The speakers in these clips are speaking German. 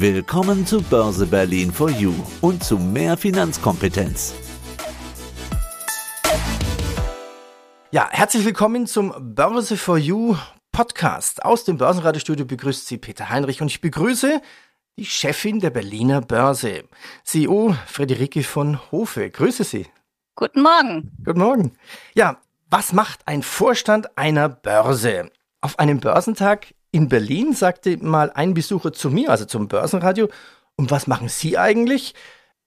Willkommen zu Börse Berlin for You und zu mehr Finanzkompetenz. Ja, herzlich willkommen zum Börse for You Podcast. Aus dem Börsenradiostudio begrüßt Sie Peter Heinrich und ich begrüße die Chefin der Berliner Börse, CEO Friederike von Hofe. Grüße Sie. Guten Morgen. Guten Morgen. Ja, was macht ein Vorstand einer Börse? Auf einem Börsentag in Berlin sagte mal ein Besucher zu mir, also zum Börsenradio, und was machen Sie eigentlich?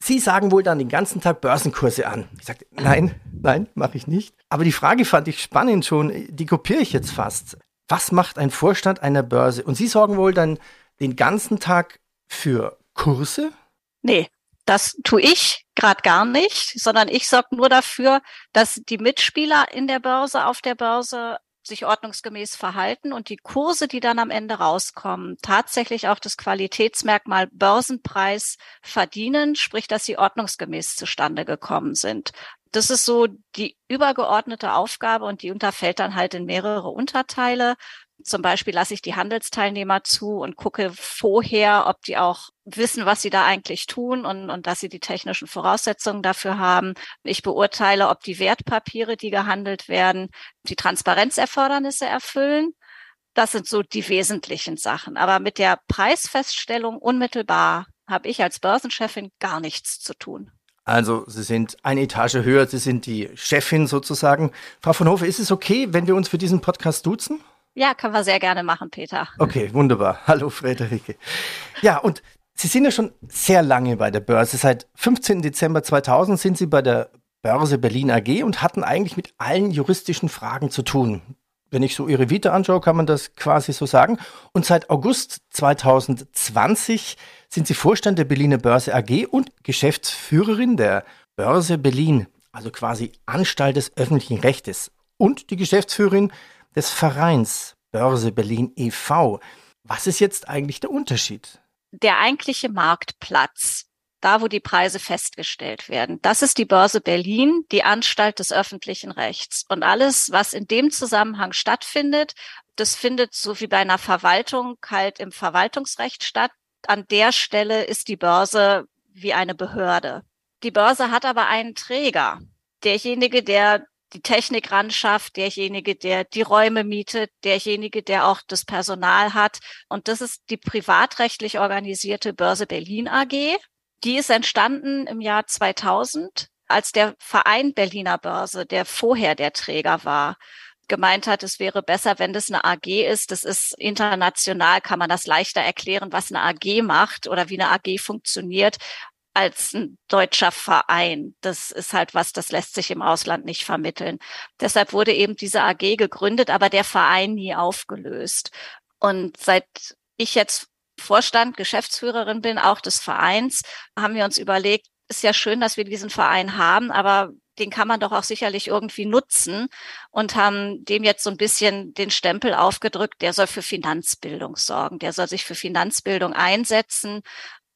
Sie sagen wohl dann den ganzen Tag Börsenkurse an. Ich sagte, nein, nein, mache ich nicht. Aber die Frage fand ich spannend schon, die kopiere ich jetzt fast. Was macht ein Vorstand einer Börse? Und Sie sorgen wohl dann den ganzen Tag für Kurse? Nee, das tue ich gerade gar nicht, sondern ich sorge nur dafür, dass die Mitspieler in der Börse, auf der Börse sich ordnungsgemäß verhalten und die Kurse, die dann am Ende rauskommen, tatsächlich auch das Qualitätsmerkmal Börsenpreis verdienen, sprich, dass sie ordnungsgemäß zustande gekommen sind. Das ist so die übergeordnete Aufgabe und die unterfällt dann halt in mehrere Unterteile. Zum Beispiel lasse ich die Handelsteilnehmer zu und gucke vorher, ob die auch wissen, was sie da eigentlich tun und, und dass sie die technischen Voraussetzungen dafür haben. Ich beurteile, ob die Wertpapiere, die gehandelt werden, die Transparenzerfordernisse erfüllen. Das sind so die wesentlichen Sachen. Aber mit der Preisfeststellung unmittelbar habe ich als Börsenchefin gar nichts zu tun. Also Sie sind eine Etage höher, Sie sind die Chefin sozusagen. Frau von Hofe, ist es okay, wenn wir uns für diesen Podcast duzen? Ja, können wir sehr gerne machen, Peter. Okay, wunderbar. Hallo, Frederike. Ja, und Sie sind ja schon sehr lange bei der Börse. Seit 15. Dezember 2000 sind Sie bei der Börse Berlin AG und hatten eigentlich mit allen juristischen Fragen zu tun. Wenn ich so Ihre Vita anschaue, kann man das quasi so sagen. Und seit August 2020 sind Sie Vorstand der Berliner Börse AG und Geschäftsführerin der Börse Berlin, also quasi Anstalt des öffentlichen Rechtes und die Geschäftsführerin des Vereins Börse Berlin e.V. Was ist jetzt eigentlich der Unterschied? Der eigentliche Marktplatz, da wo die Preise festgestellt werden, das ist die Börse Berlin, die Anstalt des öffentlichen Rechts. Und alles, was in dem Zusammenhang stattfindet, das findet so wie bei einer Verwaltung halt im Verwaltungsrecht statt. An der Stelle ist die Börse wie eine Behörde. Die Börse hat aber einen Träger. Derjenige, der die Technik ran derjenige, der die Räume mietet, derjenige, der auch das Personal hat. Und das ist die privatrechtlich organisierte Börse Berlin AG. Die ist entstanden im Jahr 2000, als der Verein Berliner Börse, der vorher der Träger war, gemeint hat, es wäre besser, wenn das eine AG ist. Das ist international, kann man das leichter erklären, was eine AG macht oder wie eine AG funktioniert, als ein deutscher Verein. Das ist halt was, das lässt sich im Ausland nicht vermitteln. Deshalb wurde eben diese AG gegründet, aber der Verein nie aufgelöst. Und seit ich jetzt Vorstand, Geschäftsführerin bin, auch des Vereins, haben wir uns überlegt, ist ja schön, dass wir diesen Verein haben, aber den kann man doch auch sicherlich irgendwie nutzen und haben dem jetzt so ein bisschen den Stempel aufgedrückt, der soll für Finanzbildung sorgen, der soll sich für Finanzbildung einsetzen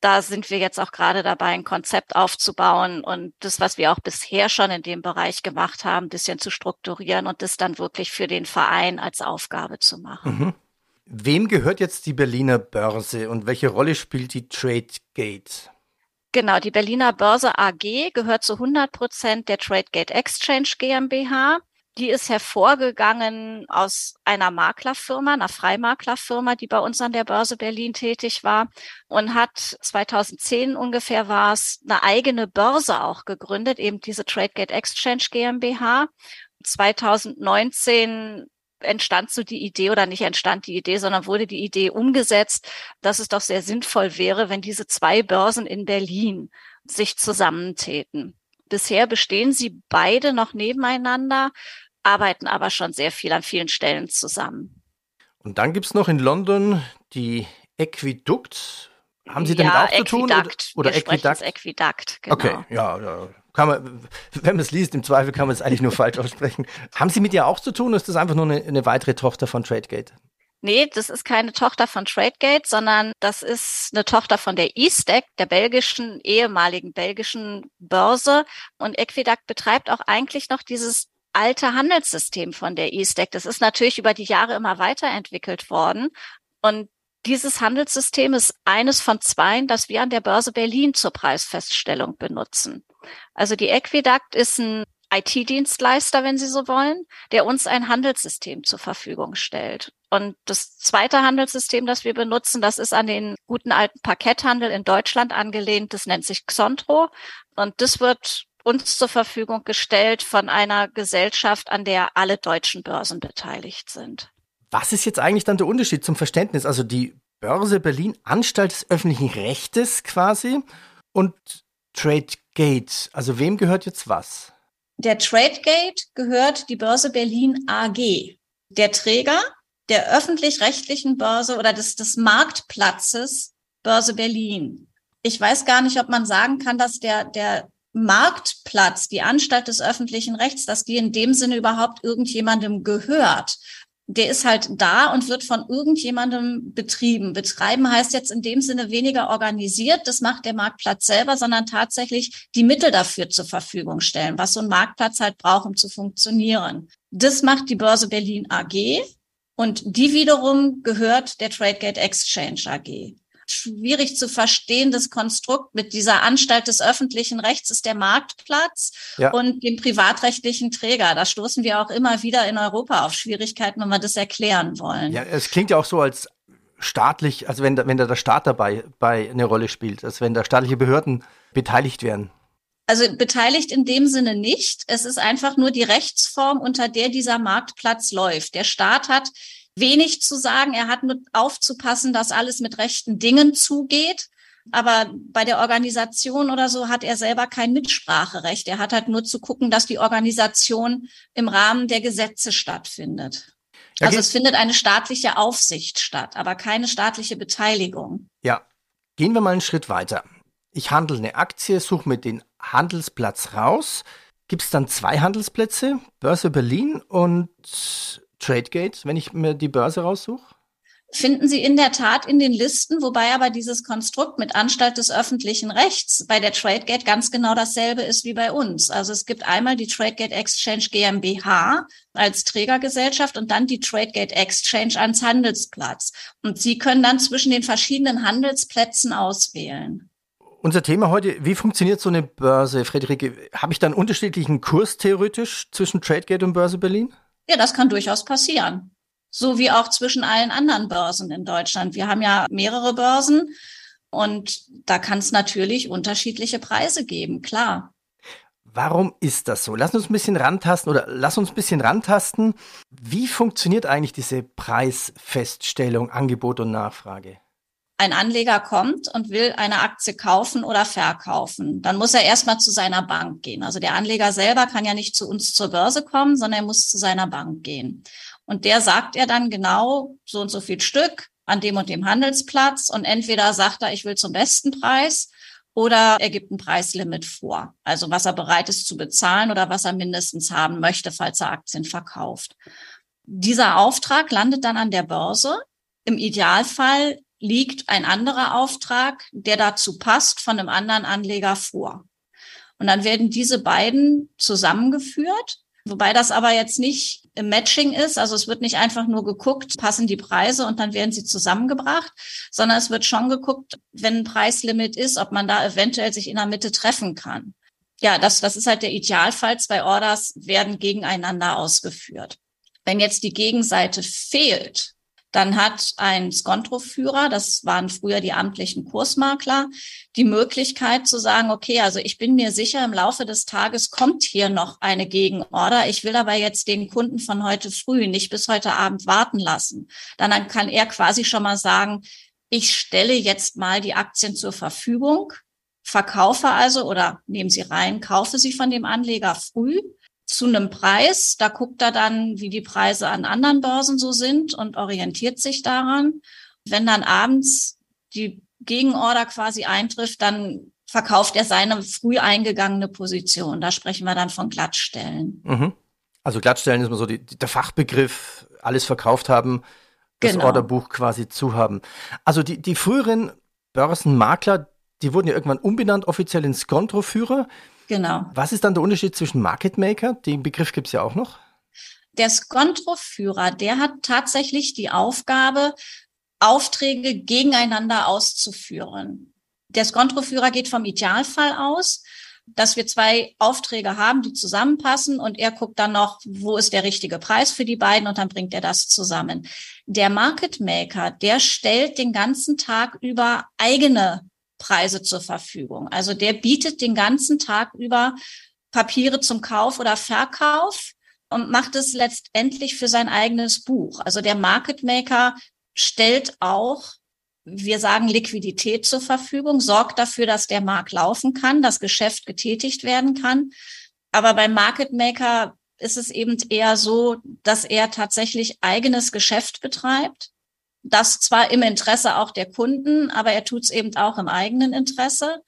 da sind wir jetzt auch gerade dabei, ein Konzept aufzubauen und das, was wir auch bisher schon in dem Bereich gemacht haben, ein bisschen zu strukturieren und das dann wirklich für den Verein als Aufgabe zu machen. Mhm. Wem gehört jetzt die Berliner Börse und welche Rolle spielt die TradeGate? Genau, die Berliner Börse AG gehört zu 100 Prozent der TradeGate Exchange GmbH. Die ist hervorgegangen aus einer Maklerfirma, einer Freimaklerfirma, die bei uns an der Börse Berlin tätig war und hat 2010 ungefähr war es eine eigene Börse auch gegründet, eben diese Tradegate Exchange GmbH. 2019 entstand so die Idee oder nicht entstand die Idee, sondern wurde die Idee umgesetzt, dass es doch sehr sinnvoll wäre, wenn diese zwei Börsen in Berlin sich zusammentäten. Bisher bestehen sie beide noch nebeneinander arbeiten aber schon sehr viel an vielen Stellen zusammen. Und dann gibt es noch in London die Equiduct. Haben Sie damit ja, auch zu tun? Oder, oder Equidakt? Equidakt, genau. Okay, ja, ja. Kann man, wenn man es liest, im Zweifel kann man es eigentlich nur falsch aussprechen. Haben Sie mit ihr auch zu tun oder ist das einfach nur eine, eine weitere Tochter von TradeGate? Nee, das ist keine Tochter von TradeGate, sondern das ist eine Tochter von der eStack, der belgischen, ehemaligen belgischen Börse. Und Equidact betreibt auch eigentlich noch dieses alte Handelssystem von der E-Stack. Das ist natürlich über die Jahre immer weiterentwickelt worden. Und Dieses Handelssystem ist eines von zweien, das wir an der Börse Berlin zur Preisfeststellung benutzen. Also die Equidact ist ein IT-Dienstleister, wenn Sie so wollen, der uns ein Handelssystem zur Verfügung stellt. Und das zweite Handelssystem, das wir benutzen, das ist an den guten alten Parketthandel in Deutschland angelehnt. Das nennt sich Xontro. Und das wird uns zur Verfügung gestellt von einer Gesellschaft, an der alle deutschen Börsen beteiligt sind. Was ist jetzt eigentlich dann der Unterschied zum Verständnis? Also die Börse Berlin, Anstalt des öffentlichen Rechtes quasi und Tradegate. Also wem gehört jetzt was? Der Tradegate gehört die Börse Berlin AG. Der Träger der öffentlich-rechtlichen Börse oder des, des Marktplatzes Börse Berlin. Ich weiß gar nicht, ob man sagen kann, dass der, der Marktplatz, die Anstalt des öffentlichen Rechts, dass die in dem Sinne überhaupt irgendjemandem gehört. Der ist halt da und wird von irgendjemandem betrieben. Betreiben heißt jetzt in dem Sinne weniger organisiert, das macht der Marktplatz selber, sondern tatsächlich die Mittel dafür zur Verfügung stellen, was so ein Marktplatz halt braucht, um zu funktionieren. Das macht die Börse Berlin AG und die wiederum gehört der Tradegate Exchange AG schwierig zu verstehen, das Konstrukt mit dieser Anstalt des öffentlichen Rechts ist der Marktplatz ja. und dem privatrechtlichen Träger. Da stoßen wir auch immer wieder in Europa auf Schwierigkeiten, wenn wir das erklären wollen. Ja, es klingt ja auch so, als staatlich, also wenn da, wenn da der Staat dabei bei eine Rolle spielt, als wenn da staatliche Behörden beteiligt wären. Also beteiligt in dem Sinne nicht. Es ist einfach nur die Rechtsform, unter der dieser Marktplatz läuft. Der Staat hat wenig zu sagen. Er hat nur aufzupassen, dass alles mit rechten Dingen zugeht. Aber bei der Organisation oder so hat er selber kein Mitspracherecht. Er hat halt nur zu gucken, dass die Organisation im Rahmen der Gesetze stattfindet. Ja, also es findet eine staatliche Aufsicht statt, aber keine staatliche Beteiligung. Ja, gehen wir mal einen Schritt weiter. Ich handle eine Aktie, suche mir den Handelsplatz raus. Gibt es dann zwei Handelsplätze, Börse Berlin und Tradegate, wenn ich mir die Börse raussuche? Finden Sie in der Tat in den Listen, wobei aber dieses Konstrukt mit Anstalt des öffentlichen Rechts bei der Tradegate ganz genau dasselbe ist wie bei uns. Also es gibt einmal die Tradegate Exchange GmbH als Trägergesellschaft und dann die Tradegate Exchange als Handelsplatz. Und Sie können dann zwischen den verschiedenen Handelsplätzen auswählen. Unser Thema heute, wie funktioniert so eine Börse, Friederike? Habe ich dann unterschiedlichen Kurs theoretisch zwischen Tradegate und Börse Berlin? Ja, das kann durchaus passieren. So wie auch zwischen allen anderen Börsen in Deutschland. Wir haben ja mehrere Börsen und da kann es natürlich unterschiedliche Preise geben, klar. Warum ist das so? Lass uns ein bisschen rantasten oder lass uns ein bisschen rantasten. Wie funktioniert eigentlich diese Preisfeststellung, Angebot und Nachfrage? Ein Anleger kommt und will eine Aktie kaufen oder verkaufen, dann muss er erstmal zu seiner Bank gehen. Also der Anleger selber kann ja nicht zu uns zur Börse kommen, sondern er muss zu seiner Bank gehen. Und der sagt er dann genau so und so viel Stück an dem und dem Handelsplatz und entweder sagt er, ich will zum besten Preis oder er gibt ein Preislimit vor. Also was er bereit ist zu bezahlen oder was er mindestens haben möchte, falls er Aktien verkauft. Dieser Auftrag landet dann an der Börse. Im Idealfall liegt ein anderer Auftrag, der dazu passt, von einem anderen Anleger vor. Und dann werden diese beiden zusammengeführt, wobei das aber jetzt nicht im Matching ist. Also es wird nicht einfach nur geguckt, passen die Preise und dann werden sie zusammengebracht, sondern es wird schon geguckt, wenn ein Preislimit ist, ob man da eventuell sich in der Mitte treffen kann. Ja, das, das ist halt der Idealfall. Zwei Orders werden gegeneinander ausgeführt. Wenn jetzt die Gegenseite fehlt, dann hat ein Skontroführer, das waren früher die amtlichen Kursmakler, die Möglichkeit zu sagen, okay, also ich bin mir sicher, im Laufe des Tages kommt hier noch eine Gegenorder. Ich will aber jetzt den Kunden von heute früh nicht bis heute Abend warten lassen. Dann kann er quasi schon mal sagen, ich stelle jetzt mal die Aktien zur Verfügung, verkaufe also oder nehmen Sie rein, kaufe sie von dem Anleger früh zu einem Preis. Da guckt er dann, wie die Preise an anderen Börsen so sind und orientiert sich daran. Wenn dann abends die Gegenorder quasi eintrifft, dann verkauft er seine früh eingegangene Position. Da sprechen wir dann von Glattstellen. Mhm. Also Glattstellen ist immer so die, der Fachbegriff, alles verkauft haben, das genau. Orderbuch quasi zu haben. Also die, die früheren Börsenmakler, die wurden ja irgendwann umbenannt offiziell in Skontroführer. Genau. Was ist dann der Unterschied zwischen Market Maker, den Begriff gibt es ja auch noch? Der Skontroführer, der hat tatsächlich die Aufgabe, Aufträge gegeneinander auszuführen. Der Skontroführer geht vom Idealfall aus, dass wir zwei Aufträge haben, die zusammenpassen und er guckt dann noch, wo ist der richtige Preis für die beiden und dann bringt er das zusammen. Der Market Maker, der stellt den ganzen Tag über eigene Preise zur Verfügung. Also der bietet den ganzen Tag über Papiere zum Kauf oder Verkauf und macht es letztendlich für sein eigenes Buch. Also der Market Maker stellt auch wir sagen Liquidität zur Verfügung, sorgt dafür, dass der Markt laufen kann, das Geschäft getätigt werden kann. Aber beim Market Maker ist es eben eher so, dass er tatsächlich eigenes Geschäft betreibt. Das zwar im Interesse auch der Kunden, aber er tut es eben auch im eigenen Interesse.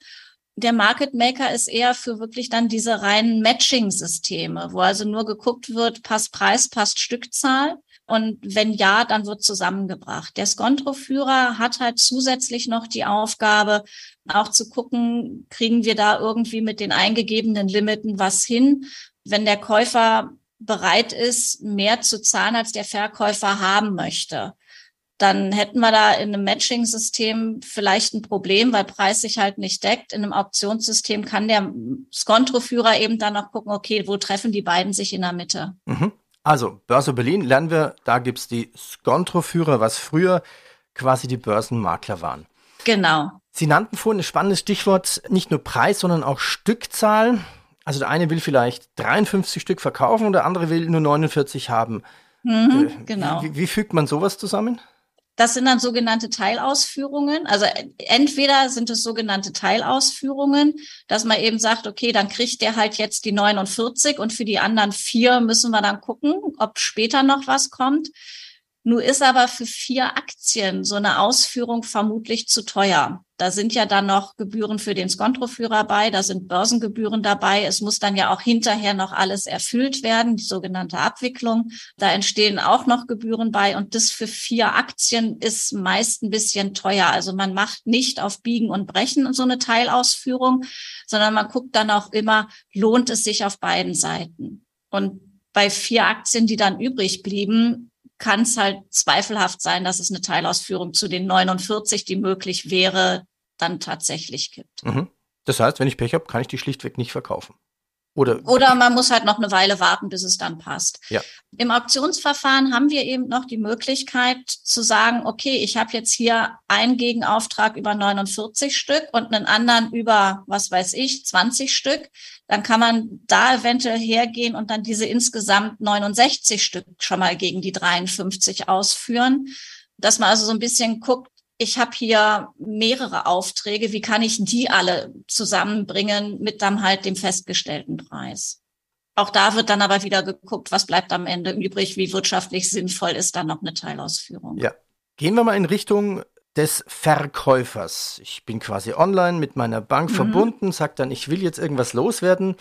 Der Market Maker ist eher für wirklich dann diese reinen Matching-Systeme, wo also nur geguckt wird, passt Preis, passt Stückzahl. Und wenn ja, dann wird zusammengebracht. Der Skontroführer hat halt zusätzlich noch die Aufgabe, auch zu gucken, kriegen wir da irgendwie mit den eingegebenen Limiten was hin? Wenn der Käufer bereit ist, mehr zu zahlen, als der Verkäufer haben möchte, dann hätten wir da in einem Matching-System vielleicht ein Problem, weil Preis sich halt nicht deckt. In einem Auktionssystem kann der Skontroführer eben dann noch gucken, okay, wo treffen die beiden sich in der Mitte? Mhm. Also, Börse Berlin lernen wir, da gibt es die Skontroführer, was früher quasi die Börsenmakler waren. Genau. Sie nannten vorhin ein spannendes Stichwort, nicht nur Preis, sondern auch Stückzahl. Also der eine will vielleicht 53 Stück verkaufen und der andere will nur 49 haben. Mhm, äh, genau. Wie, wie, fügt man sowas zusammen? Das sind dann sogenannte Teilausführungen. Also entweder sind es sogenannte Teilausführungen, dass man eben sagt, okay, dann kriegt der halt jetzt die 49 und für die anderen vier müssen wir dann gucken, ob später noch was kommt. Nur ist aber für vier Aktien so eine Ausführung vermutlich zu teuer. Da sind ja dann noch Gebühren für den Skontroführer bei, da sind Börsengebühren dabei. Es muss dann ja auch hinterher noch alles erfüllt werden, die sogenannte Abwicklung. Da entstehen auch noch Gebühren bei und das für vier Aktien ist meist ein bisschen teuer. Also man macht nicht auf Biegen und Brechen so eine Teilausführung, sondern man guckt dann auch immer, lohnt es sich auf beiden Seiten. Und bei vier Aktien, die dann übrig blieben, kann es halt zweifelhaft sein, dass es eine Teilausführung zu den 49, die möglich wäre, dann tatsächlich gibt. Mhm. Das heißt, wenn ich Pech habe, kann ich die schlichtweg nicht verkaufen. Oder, Oder man muss halt noch eine Weile warten, bis es dann passt. Ja. Im Auktionsverfahren haben wir eben noch die Möglichkeit zu sagen, okay, ich habe jetzt hier einen Gegenauftrag über 49 Stück und einen anderen über, was weiß ich, 20 Stück. Dann kann man da eventuell hergehen und dann diese insgesamt 69 Stück schon mal gegen die 53 ausführen. Dass man also so ein bisschen guckt, ich habe hier mehrere Aufträge, wie kann ich die alle zusammenbringen mit dann halt dem festgestellten Preis? Auch da wird dann aber wieder geguckt, was bleibt am Ende übrig, wie wirtschaftlich sinnvoll ist dann noch eine Teilausführung. Ja. Gehen wir mal in Richtung des Verkäufers. Ich bin quasi online mit meiner Bank mhm. verbunden, sage dann, ich will jetzt irgendwas loswerden,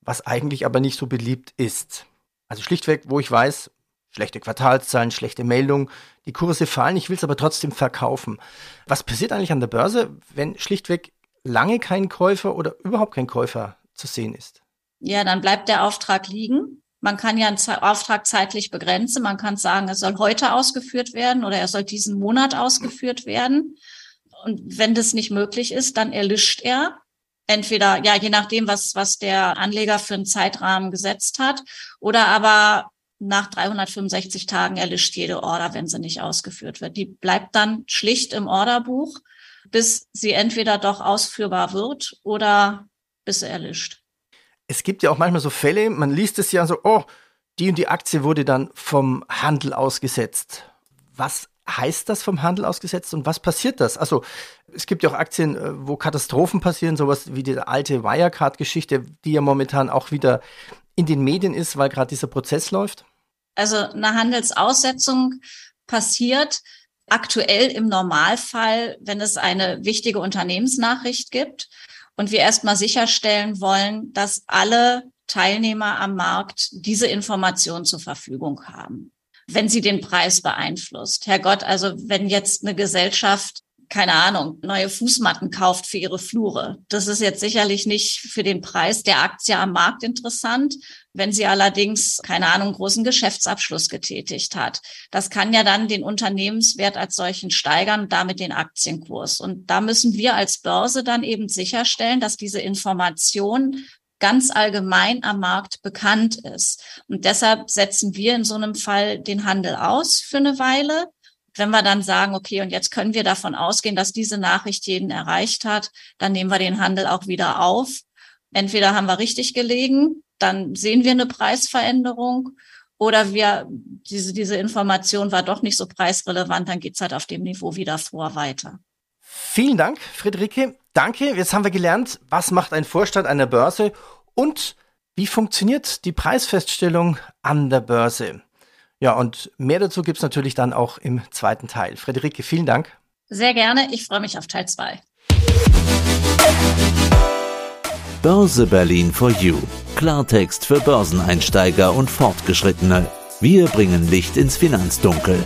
was eigentlich aber nicht so beliebt ist. Also schlichtweg, wo ich weiß, schlechte Quartalszahlen, schlechte Meldungen, die Kurse fallen, ich will es aber trotzdem verkaufen. Was passiert eigentlich an der Börse, wenn schlichtweg lange kein Käufer oder überhaupt kein Käufer zu sehen ist? Ja, dann bleibt der Auftrag liegen. Man kann ja einen Auftrag zeitlich begrenzen. Man kann sagen, es soll heute ausgeführt werden oder er soll diesen Monat ausgeführt werden. Und wenn das nicht möglich ist, dann erlischt er. Entweder, ja, je nachdem, was, was der Anleger für einen Zeitrahmen gesetzt hat, oder aber nach 365 Tagen erlischt jede Order, wenn sie nicht ausgeführt wird. Die bleibt dann schlicht im Orderbuch, bis sie entweder doch ausführbar wird oder bis sie erlischt. Es gibt ja auch manchmal so Fälle, man liest es ja so, oh, die und die Aktie wurde dann vom Handel ausgesetzt. Was heißt das vom Handel ausgesetzt und was passiert das? Also es gibt ja auch Aktien, äh, wo Katastrophen passieren, sowas wie die alte Wirecard-Geschichte, die ja momentan auch wieder in den Medien ist, weil gerade dieser Prozess läuft. Also eine Handelsaussetzung passiert aktuell im Normalfall, wenn es eine wichtige Unternehmensnachricht gibt und wir erstmal sicherstellen wollen, dass alle Teilnehmer am Markt diese Information zur Verfügung haben, wenn sie den Preis beeinflusst. Herrgott, also wenn jetzt eine Gesellschaft keine Ahnung, neue Fußmatten kauft für ihre Flure. Das ist jetzt sicherlich nicht für den Preis der Aktie am Markt interessant, Wenn sie allerdings, keine Ahnung, großen Geschäftsabschluss getätigt hat, das kann ja dann den Unternehmenswert als solchen steigern und damit den Aktienkurs. Und da müssen wir als Börse dann eben sicherstellen, dass diese Information ganz allgemein am Markt bekannt ist. Und deshalb setzen wir in so einem Fall den Handel aus für eine Weile. Wenn wir dann sagen, okay, und jetzt können wir davon ausgehen, dass diese Nachricht jeden erreicht hat, dann nehmen wir den Handel auch wieder auf. Entweder haben wir richtig gelegen, dann sehen wir eine Preisveränderung oder wir, diese, diese Information war doch nicht so preisrelevant, dann geht's halt auf dem Niveau wieder vor weiter. Vielen Dank, Friederike. Danke. Jetzt haben wir gelernt, was macht ein Vorstand einer Börse und wie funktioniert die Preisfeststellung an der Börse. Ja, und mehr dazu gibt's natürlich dann auch im zweiten Teil. Friederike, vielen Dank. Sehr gerne. Ich freue mich auf Teil 2. Börse Berlin for You. Klartext für Börseneinsteiger und Fortgeschrittene. Wir bringen Licht ins Finanzdunkel.